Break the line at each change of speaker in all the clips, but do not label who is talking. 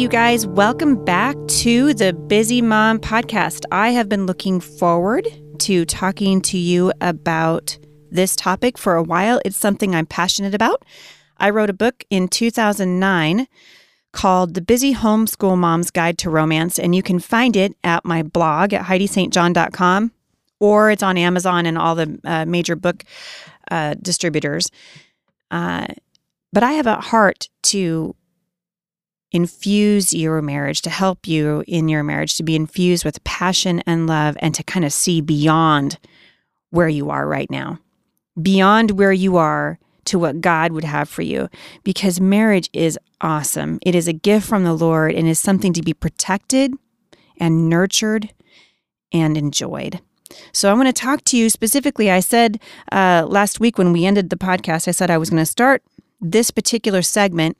You guys, welcome back to the Busy Mom podcast. I have been looking forward to talking to you about this topic for a while. It's something I'm passionate about. I wrote a book in 2009 called The Busy Homeschool Mom's Guide to Romance, and you can find it at my blog at HeidiStJohn.com or it's on Amazon and all the uh, major book uh, distributors. Uh, but I have a heart to infuse your marriage, to help you in your marriage, to be infused with passion and love, and to kind of see beyond where you are right now, beyond where you are to what God would have for you. Because marriage is awesome. It is a gift from the Lord and is something to be protected and nurtured and enjoyed. So, I want to talk to you specifically. I said uh, last week when we ended the podcast, I said I was going to start this particular segment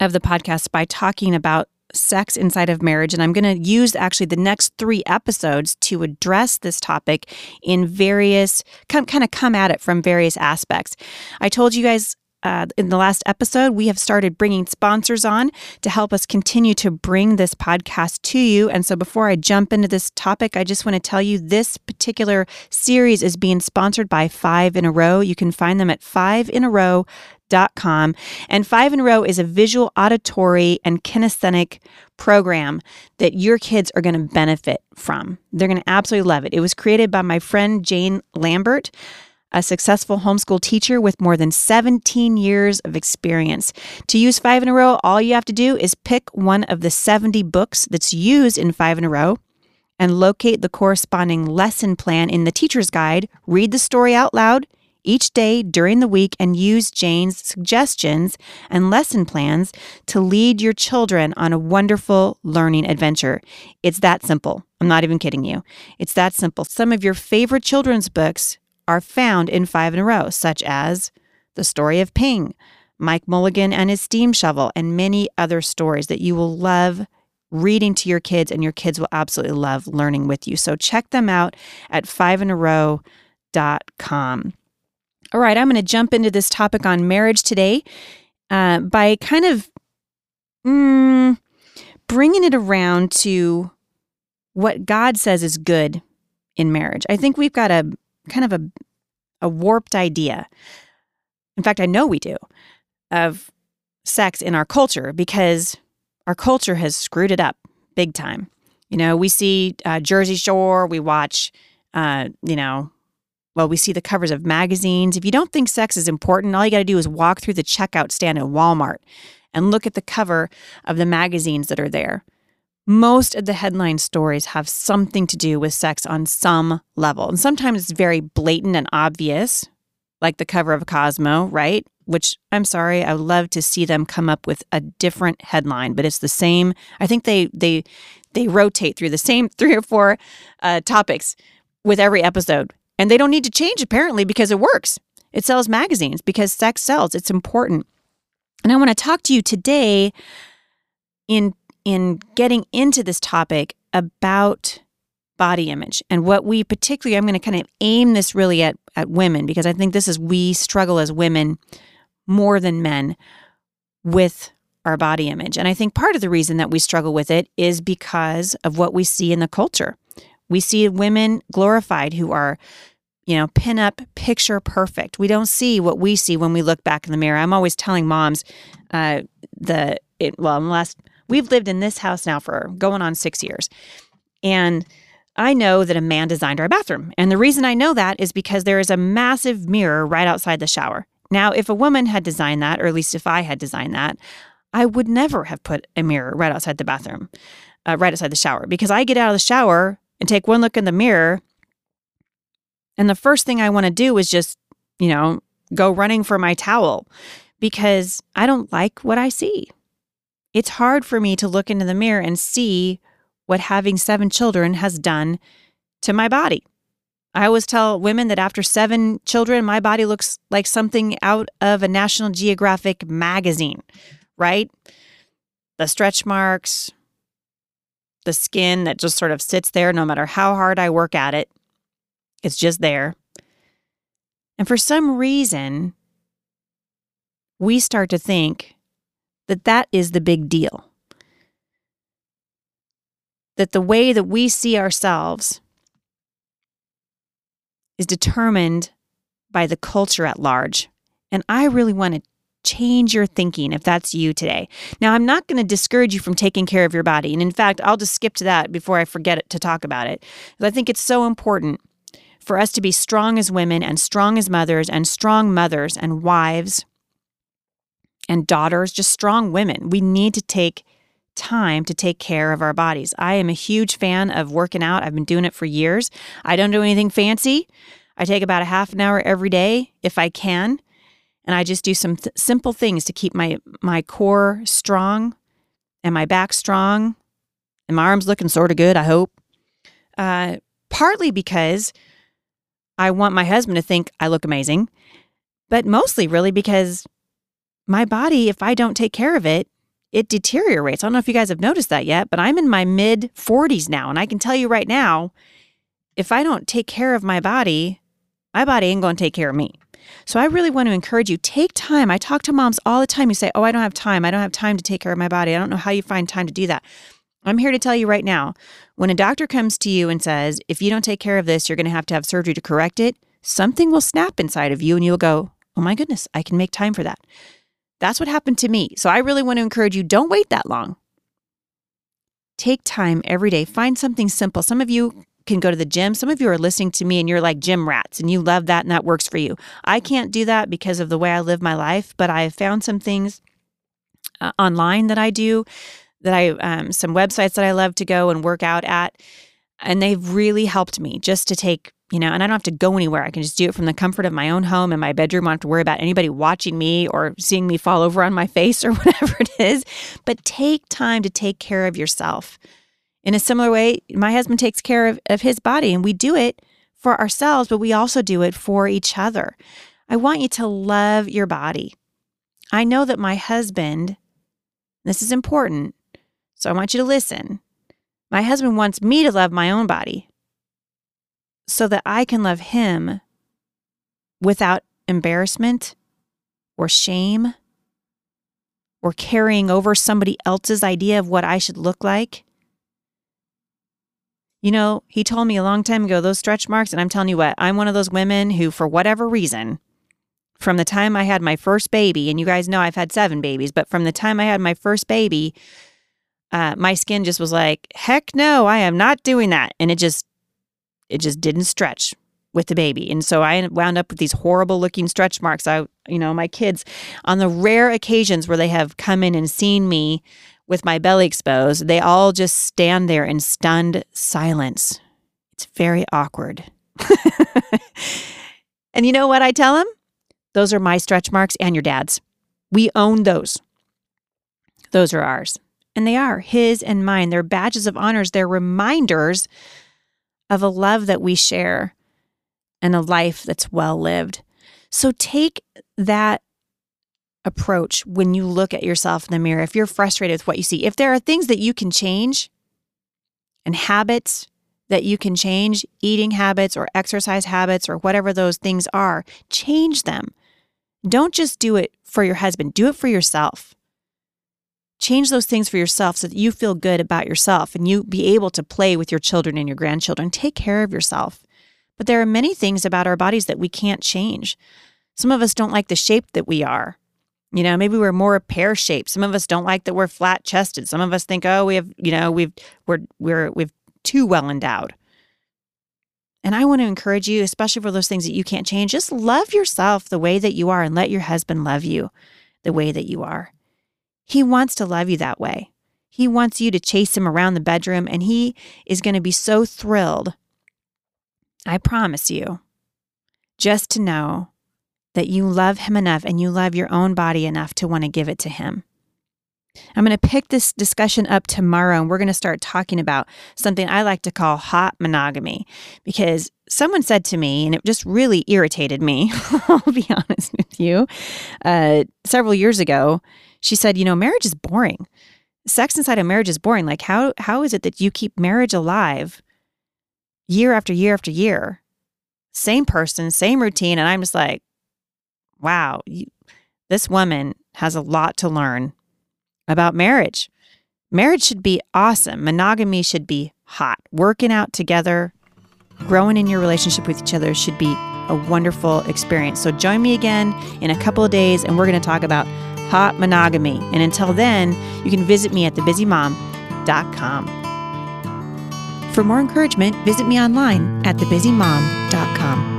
of the podcast by talking about sex inside of marriage. And I'm going to use actually the next three episodes to address this topic in various, come, kind of come at it from various aspects. I told you guys uh, in the last episode, we have started bringing sponsors on to help us continue to bring this podcast to you. And so, before I jump into this topic, I just want to tell you this particular series is being sponsored by Five in a Row. You can find them at five in com. And Five in a Row is a visual, auditory, and kinesthetic program that your kids are going to benefit from. They're going to absolutely love it. It was created by my friend Jane Lambert, a successful homeschool teacher with more than 17 years of experience. To use Five in a Row, all you have to do is pick one of the 70 books that's used in Five in a Row and locate the corresponding lesson plan in the teacher's guide, read the story out loud, each day during the week and use Jane's suggestions and lesson plans to lead your children on a wonderful learning adventure. It's that simple. I'm not even kidding you. It's that simple. Some of your favorite children's books are found in Five in a Row, such as The Story of Ping, Mike Mulligan and his steam shovel, and many other stories that you will love reading to your kids, and your kids will absolutely love learning with you. So check them out at fiveinarow.com. All right, I'm going to jump into this topic on marriage today uh, by kind of mm, bringing it around to what God says is good in marriage. I think we've got a kind of a, a warped idea. In fact, I know we do of sex in our culture because our culture has screwed it up big time. You know, we see uh, Jersey Shore, we watch, uh, you know, well, we see the covers of magazines. If you don't think sex is important, all you got to do is walk through the checkout stand at Walmart and look at the cover of the magazines that are there. Most of the headline stories have something to do with sex on some level. And sometimes it's very blatant and obvious, like the cover of Cosmo, right? Which I'm sorry, I would love to see them come up with a different headline, but it's the same. I think they they they rotate through the same three or four uh, topics with every episode. And they don't need to change apparently because it works. It sells magazines because sex sells. It's important. And I want to talk to you today in in getting into this topic about body image and what we particularly I'm going to kind of aim this really at at women because I think this is we struggle as women more than men with our body image. And I think part of the reason that we struggle with it is because of what we see in the culture. We see women glorified who are, you know, pin up picture perfect. We don't see what we see when we look back in the mirror. I'm always telling moms, uh, the it, well, last we've lived in this house now for going on six years, and I know that a man designed our bathroom, and the reason I know that is because there is a massive mirror right outside the shower. Now, if a woman had designed that, or at least if I had designed that, I would never have put a mirror right outside the bathroom, uh, right outside the shower, because I get out of the shower and take one look in the mirror. And the first thing I want to do is just, you know, go running for my towel because I don't like what I see. It's hard for me to look into the mirror and see what having seven children has done to my body. I always tell women that after seven children, my body looks like something out of a National Geographic magazine, right? The stretch marks, the skin that just sort of sits there no matter how hard I work at it. It's just there. And for some reason, we start to think that that is the big deal. That the way that we see ourselves is determined by the culture at large. And I really want to change your thinking if that's you today. Now, I'm not going to discourage you from taking care of your body. And in fact, I'll just skip to that before I forget to talk about it. Because I think it's so important for us to be strong as women and strong as mothers and strong mothers and wives and daughters, just strong women. We need to take time to take care of our bodies. I am a huge fan of working out. I've been doing it for years. I don't do anything fancy. I take about a half an hour every day if I can, and I just do some th- simple things to keep my my core strong and my back strong and my arms looking sort of good, I hope. Uh, partly because I want my husband to think I look amazing, but mostly really because my body, if I don't take care of it, it deteriorates. I don't know if you guys have noticed that yet, but I'm in my mid 40s now. And I can tell you right now, if I don't take care of my body, my body ain't going to take care of me. So I really want to encourage you take time. I talk to moms all the time who say, Oh, I don't have time. I don't have time to take care of my body. I don't know how you find time to do that. I'm here to tell you right now when a doctor comes to you and says, If you don't take care of this, you're going to have to have surgery to correct it, something will snap inside of you and you'll go, Oh my goodness, I can make time for that. That's what happened to me. So I really want to encourage you don't wait that long. Take time every day. Find something simple. Some of you can go to the gym. Some of you are listening to me and you're like gym rats and you love that and that works for you. I can't do that because of the way I live my life, but I have found some things uh, online that I do that I um, some websites that I love to go and work out at and they've really helped me just to take you know, and I don't have to go anywhere. I can just do it from the comfort of my own home in my bedroom. I don't have to worry about anybody watching me or seeing me fall over on my face or whatever it is. But take time to take care of yourself. In a similar way, my husband takes care of, of his body, and we do it for ourselves, but we also do it for each other. I want you to love your body. I know that my husband, this is important, so I want you to listen. My husband wants me to love my own body so that I can love Him without embarrassment or shame or carrying over somebody else's idea of what I should look like. You know, he told me a long time ago those stretch marks, and I'm telling you what, I'm one of those women who, for whatever reason, from the time I had my first baby, and you guys know I've had seven babies, but from the time I had my first baby, uh, my skin just was like, heck no, I am not doing that. And it just it just didn't stretch with the baby. And so I wound up with these horrible looking stretch marks. I, you know, my kids, on the rare occasions where they have come in and seen me with my belly exposed, they all just stand there in stunned silence. It's very awkward. and you know what I tell them? Those are my stretch marks and your dad's. We own those. Those are ours. And they are his and mine. They're badges of honors. They're reminders of a love that we share and a life that's well lived. So take that approach when you look at yourself in the mirror. If you're frustrated with what you see, if there are things that you can change and habits that you can change, eating habits or exercise habits or whatever those things are, change them. Don't just do it for your husband, do it for yourself. Change those things for yourself so that you feel good about yourself and you be able to play with your children and your grandchildren. Take care of yourself. But there are many things about our bodies that we can't change. Some of us don't like the shape that we are. You know, maybe we're more pear shaped. Some of us don't like that we're flat chested. Some of us think, oh, we have, you know, we've we're we're we've too well endowed. And I want to encourage you, especially for those things that you can't change, just love yourself the way that you are and let your husband love you the way that you are. He wants to love you that way. He wants you to chase him around the bedroom, and he is going to be so thrilled. I promise you, just to know that you love him enough and you love your own body enough to want to give it to him. I'm going to pick this discussion up tomorrow and we're going to start talking about something I like to call hot monogamy because someone said to me, and it just really irritated me, I'll be honest with you, uh, several years ago, she said, You know, marriage is boring. Sex inside of marriage is boring. Like, how, how is it that you keep marriage alive year after year after year? Same person, same routine. And I'm just like, wow, you, this woman has a lot to learn about marriage. Marriage should be awesome. Monogamy should be hot. Working out together, growing in your relationship with each other should be a wonderful experience. So join me again in a couple of days and we're going to talk about hot monogamy. And until then, you can visit me at thebusymom.com. For more encouragement, visit me online at thebusymom.com.